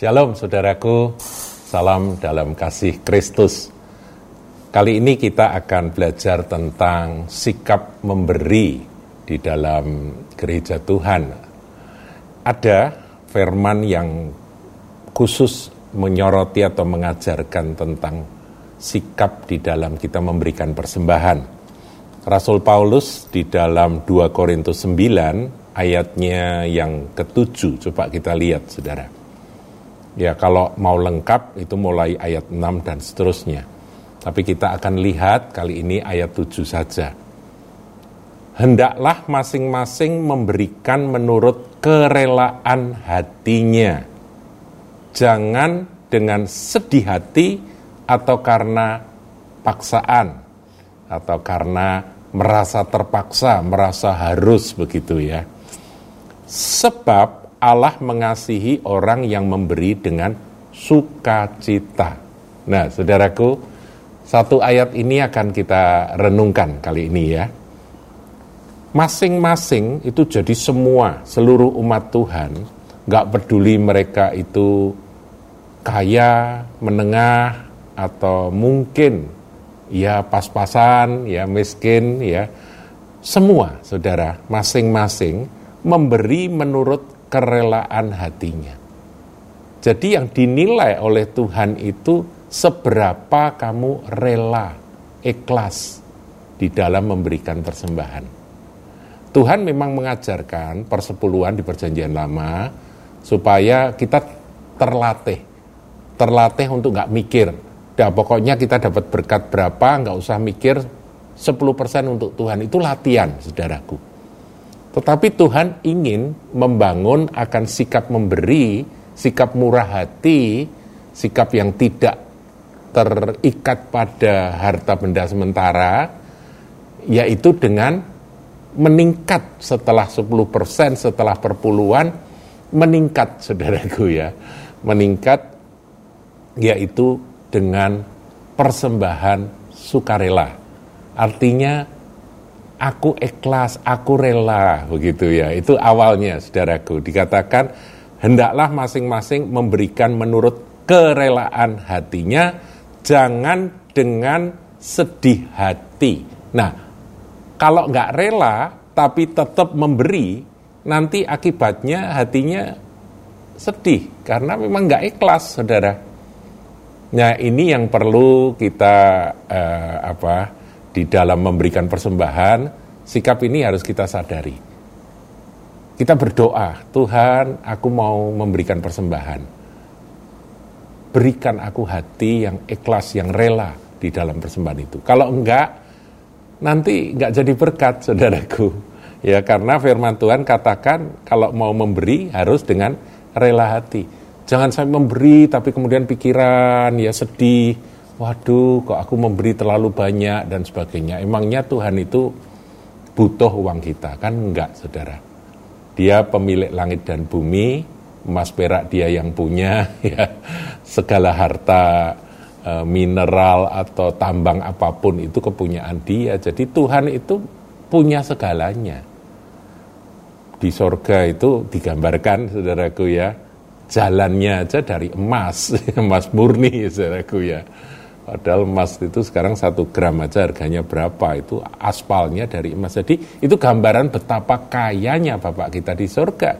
Shalom saudaraku, salam dalam kasih Kristus. Kali ini kita akan belajar tentang sikap memberi di dalam gereja Tuhan. Ada firman yang khusus menyoroti atau mengajarkan tentang sikap di dalam kita memberikan persembahan. Rasul Paulus di dalam 2 Korintus 9 ayatnya yang ketujuh, coba kita lihat saudara. Ya kalau mau lengkap itu mulai ayat 6 dan seterusnya. Tapi kita akan lihat kali ini ayat 7 saja. Hendaklah masing-masing memberikan menurut kerelaan hatinya. Jangan dengan sedih hati atau karena paksaan atau karena merasa terpaksa, merasa harus begitu ya. Sebab Allah mengasihi orang yang memberi dengan sukacita. Nah, saudaraku, satu ayat ini akan kita renungkan kali ini ya. Masing-masing itu jadi semua, seluruh umat Tuhan, nggak peduli mereka itu kaya, menengah, atau mungkin ya pas-pasan, ya miskin, ya semua saudara masing-masing memberi menurut kerelaan hatinya. Jadi yang dinilai oleh Tuhan itu seberapa kamu rela, ikhlas di dalam memberikan persembahan. Tuhan memang mengajarkan persepuluhan di perjanjian lama supaya kita terlatih, terlatih untuk nggak mikir. Ya, pokoknya kita dapat berkat berapa, nggak usah mikir 10% untuk Tuhan. Itu latihan, saudaraku. Tetapi Tuhan ingin membangun akan sikap memberi, sikap murah hati, sikap yang tidak terikat pada harta benda sementara, yaitu dengan meningkat setelah 10% setelah perpuluhan, meningkat saudaraku ya, meningkat yaitu dengan persembahan sukarela. Artinya aku ikhlas, aku rela, begitu ya. Itu awalnya, saudaraku. Dikatakan, hendaklah masing-masing memberikan menurut kerelaan hatinya, jangan dengan sedih hati. Nah, kalau nggak rela, tapi tetap memberi, nanti akibatnya hatinya sedih, karena memang nggak ikhlas, saudara. Nah, ini yang perlu kita uh, apa di dalam memberikan persembahan, sikap ini harus kita sadari. Kita berdoa, Tuhan, aku mau memberikan persembahan. Berikan aku hati yang ikhlas, yang rela di dalam persembahan itu. Kalau enggak, nanti enggak jadi berkat, saudaraku. Ya, karena firman Tuhan katakan kalau mau memberi harus dengan rela hati. Jangan sampai memberi tapi kemudian pikiran ya sedih, waduh kok aku memberi terlalu banyak dan sebagainya. Emangnya Tuhan itu butuh uang kita? Kan enggak saudara. Dia pemilik langit dan bumi, emas perak dia yang punya, ya segala harta e, mineral atau tambang apa pun itu kepunyaan dia. Jadi Tuhan itu punya segalanya. Di sorga itu digambarkan saudaraku ya, jalannya aja dari emas, emas murni saudaraku ya Padahal emas itu sekarang satu gram aja harganya berapa itu aspalnya dari emas. Jadi itu gambaran betapa kayanya Bapak kita di surga.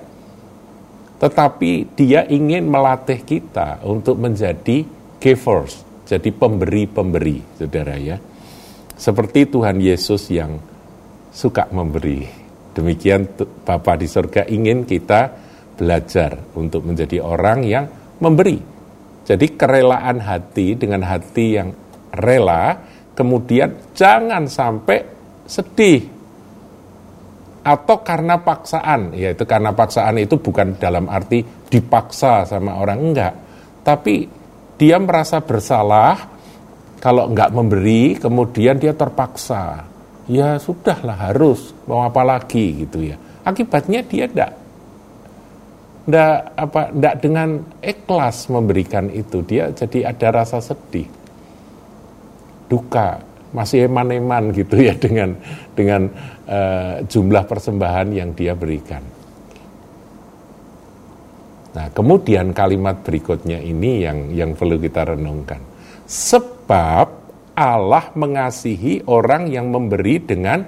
Tetapi dia ingin melatih kita untuk menjadi givers, jadi pemberi-pemberi, saudara ya. Seperti Tuhan Yesus yang suka memberi. Demikian Bapak di surga ingin kita belajar untuk menjadi orang yang memberi jadi kerelaan hati dengan hati yang rela, kemudian jangan sampai sedih atau karena paksaan, yaitu karena paksaan itu bukan dalam arti dipaksa sama orang enggak, tapi dia merasa bersalah kalau enggak memberi, kemudian dia terpaksa. Ya sudahlah harus, mau apa lagi gitu ya. Akibatnya dia enggak ndak apa ndak dengan ikhlas memberikan itu dia jadi ada rasa sedih duka masih eman-eman gitu ya dengan dengan uh, jumlah persembahan yang dia berikan Nah, kemudian kalimat berikutnya ini yang yang perlu kita renungkan. Sebab Allah mengasihi orang yang memberi dengan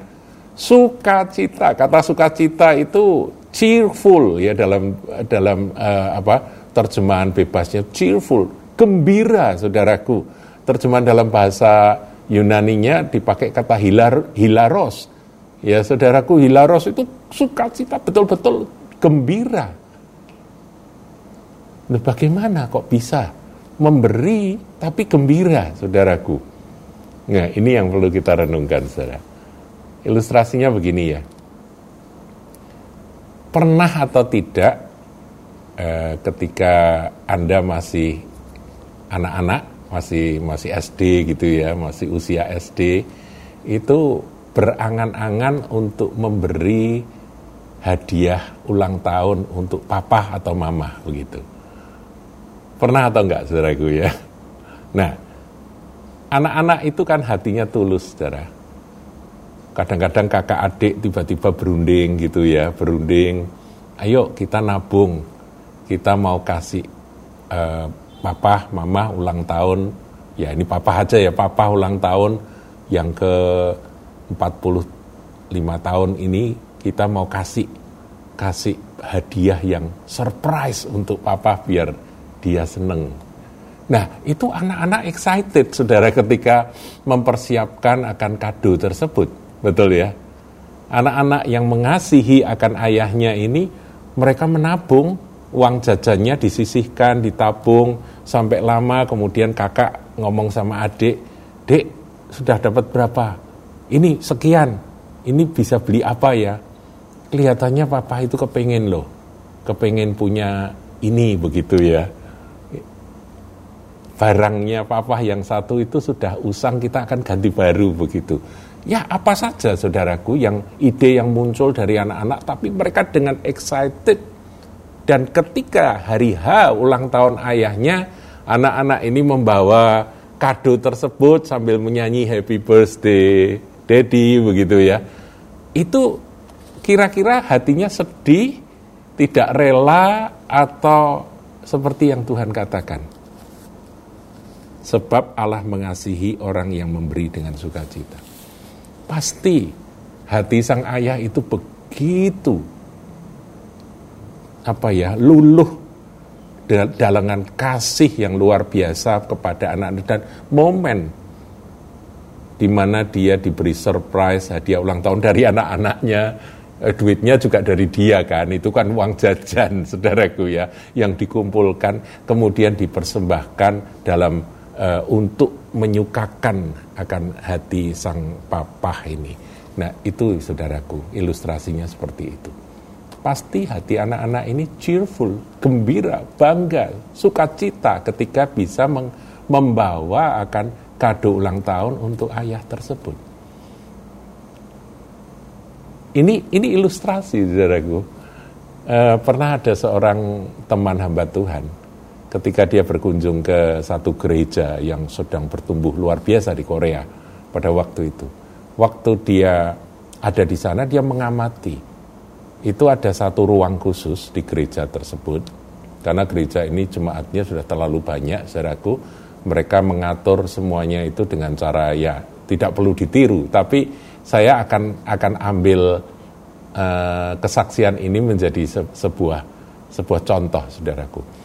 sukacita. Kata sukacita itu cheerful ya dalam dalam uh, apa terjemahan bebasnya cheerful, gembira saudaraku. Terjemahan dalam bahasa Yunaninya dipakai kata hilar, hilaros. Ya saudaraku hilaros itu sukacita betul-betul gembira Nah, bagaimana kok bisa memberi tapi gembira, saudaraku? Nah, ini yang perlu kita renungkan, saudara. Ilustrasinya begini ya. Pernah atau tidak eh, ketika Anda masih anak-anak, masih masih SD gitu ya, masih usia SD, itu berangan-angan untuk memberi hadiah ulang tahun untuk papa atau mama begitu. Pernah atau enggak saudaraku ya? Nah, anak-anak itu kan hatinya tulus saudara. Kadang-kadang kakak adik tiba-tiba berunding gitu ya, berunding. Ayo kita nabung, kita mau kasih uh, papa, mama ulang tahun. Ya ini papa aja ya, papa ulang tahun yang ke 45 tahun ini kita mau kasih kasih hadiah yang surprise untuk papa biar dia seneng. Nah, itu anak-anak excited, saudara, ketika mempersiapkan akan kado tersebut. Betul ya? Anak-anak yang mengasihi akan ayahnya ini, mereka menabung, uang jajannya disisihkan, ditabung, sampai lama kemudian kakak ngomong sama adik, Dek, sudah dapat berapa? Ini sekian, ini bisa beli apa ya? Kelihatannya papa itu kepengen loh, kepengen punya ini begitu ya barangnya papa yang satu itu sudah usang kita akan ganti baru begitu. Ya apa saja saudaraku yang ide yang muncul dari anak-anak tapi mereka dengan excited dan ketika hari H ulang tahun ayahnya anak-anak ini membawa kado tersebut sambil menyanyi happy birthday daddy begitu ya. Itu kira-kira hatinya sedih, tidak rela atau seperti yang Tuhan katakan Sebab Allah mengasihi orang yang memberi dengan sukacita. Pasti hati sang ayah itu begitu apa ya luluh dalangan kasih yang luar biasa kepada anak-anak dan momen di mana dia diberi surprise hadiah ulang tahun dari anak-anaknya eh, duitnya juga dari dia kan itu kan uang jajan saudaraku ya yang dikumpulkan kemudian dipersembahkan dalam uh, untuk menyukakan akan hati sang papa ini. Nah itu saudaraku ilustrasinya seperti itu. Pasti hati anak-anak ini cheerful, gembira, bangga, sukacita ketika bisa membawa akan kado ulang tahun untuk ayah tersebut. Ini ini ilustrasi saudaraku. Uh, pernah ada seorang teman hamba Tuhan ketika dia berkunjung ke satu gereja yang sedang bertumbuh luar biasa di Korea pada waktu itu. Waktu dia ada di sana, dia mengamati. Itu ada satu ruang khusus di gereja tersebut. Karena gereja ini jemaatnya sudah terlalu banyak, saudaraku. Mereka mengatur semuanya itu dengan cara ya tidak perlu ditiru. Tapi saya akan akan ambil uh, kesaksian ini menjadi se sebuah sebuah contoh, saudaraku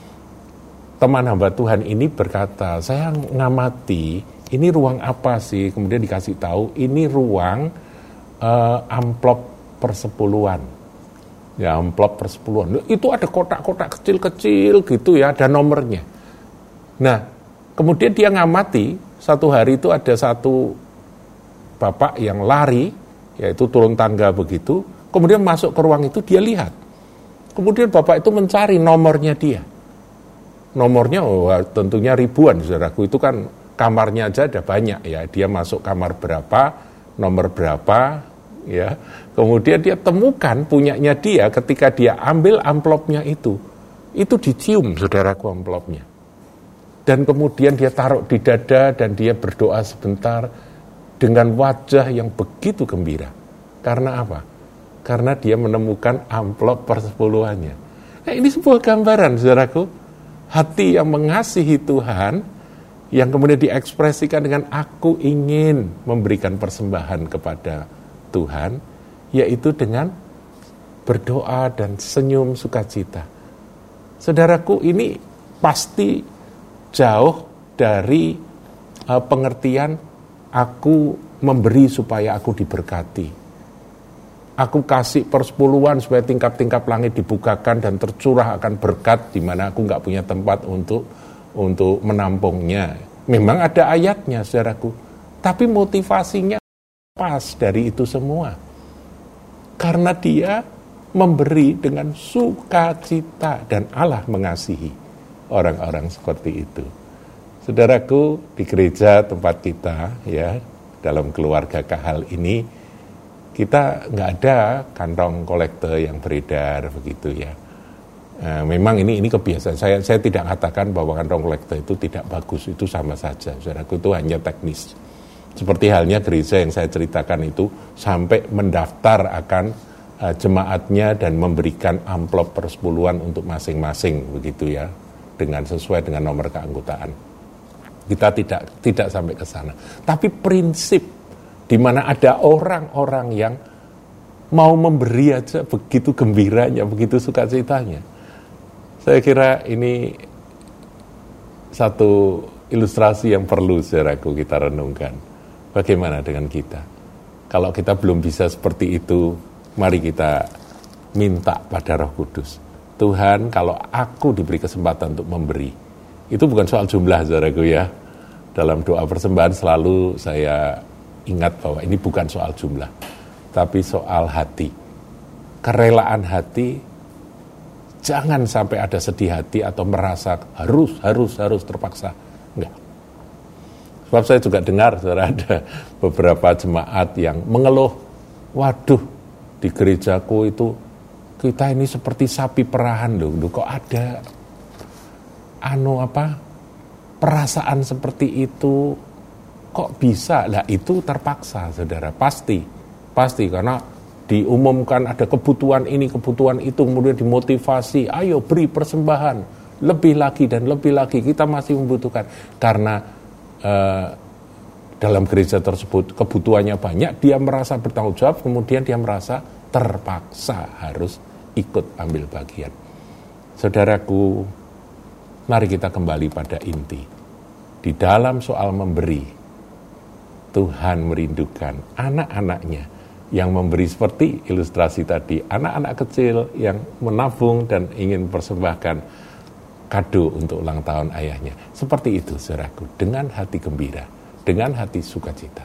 teman hamba Tuhan ini berkata, saya ngamati ini ruang apa sih? Kemudian dikasih tahu ini ruang uh, amplop persepuluhan. Ya amplop persepuluhan. Itu ada kotak-kotak kecil-kecil gitu ya, ada nomornya. Nah, kemudian dia ngamati satu hari itu ada satu bapak yang lari, yaitu turun tangga begitu, kemudian masuk ke ruang itu dia lihat. Kemudian bapak itu mencari nomornya dia nomornya oh, tentunya ribuan saudaraku. Itu kan kamarnya aja ada banyak ya. Dia masuk kamar berapa nomor berapa ya. Kemudian dia temukan punyanya dia ketika dia ambil amplopnya itu. Itu dicium saudaraku amplopnya. Dan kemudian dia taruh di dada dan dia berdoa sebentar dengan wajah yang begitu gembira. Karena apa? Karena dia menemukan amplop persepuluhannya. Nah, ini sebuah gambaran, saudaraku. Hati yang mengasihi Tuhan, yang kemudian diekspresikan dengan aku ingin memberikan persembahan kepada Tuhan, yaitu dengan berdoa dan senyum sukacita. Saudaraku, ini pasti jauh dari uh, pengertian aku memberi supaya aku diberkati Aku kasih persepuluhan supaya tingkap-tingkap langit dibukakan dan tercurah akan berkat di mana aku nggak punya tempat untuk untuk menampungnya. Memang ada ayatnya, saudaraku. Tapi motivasinya pas dari itu semua. Karena dia memberi dengan sukacita dan Allah mengasihi orang-orang seperti itu. Saudaraku, di gereja tempat kita ya, dalam keluarga kahal ini, kita nggak ada kantong kolektor yang beredar begitu ya. E, memang ini ini kebiasaan. Saya saya tidak katakan bahwa kantong kolektor itu tidak bagus itu sama saja. Saudaraku itu hanya teknis. Seperti halnya gereja yang saya ceritakan itu sampai mendaftar akan uh, jemaatnya dan memberikan amplop persepuluhan untuk masing-masing begitu ya. Dengan sesuai dengan nomor keanggotaan. Kita tidak tidak sampai ke sana. Tapi prinsip di mana ada orang-orang yang mau memberi aja begitu gembiranya, begitu sukacitanya. Saya kira ini satu ilustrasi yang perlu saudaraku kita renungkan. Bagaimana dengan kita? Kalau kita belum bisa seperti itu, mari kita minta pada Roh Kudus. Tuhan, kalau aku diberi kesempatan untuk memberi, itu bukan soal jumlah saudaraku ya. Dalam doa persembahan selalu saya ingat bahwa ini bukan soal jumlah, tapi soal hati. Kerelaan hati, jangan sampai ada sedih hati atau merasa harus, harus, harus terpaksa. Enggak. Sebab saya juga dengar, saudara, ada beberapa jemaat yang mengeluh, waduh, di gerejaku itu kita ini seperti sapi perahan loh, loh kok ada anu apa perasaan seperti itu kok bisa? Lah itu terpaksa, saudara. Pasti, pasti karena diumumkan ada kebutuhan ini, kebutuhan itu, kemudian dimotivasi, ayo beri persembahan, lebih lagi dan lebih lagi kita masih membutuhkan karena eh, dalam gereja tersebut kebutuhannya banyak, dia merasa bertanggung jawab, kemudian dia merasa terpaksa harus ikut ambil bagian. Saudaraku, mari kita kembali pada inti. Di dalam soal memberi, Tuhan merindukan anak-anaknya yang memberi seperti ilustrasi tadi, anak-anak kecil yang menabung dan ingin persembahkan kado untuk ulang tahun ayahnya. Seperti itu, saudaraku, dengan hati gembira, dengan hati sukacita.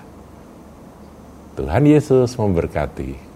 Tuhan Yesus memberkati.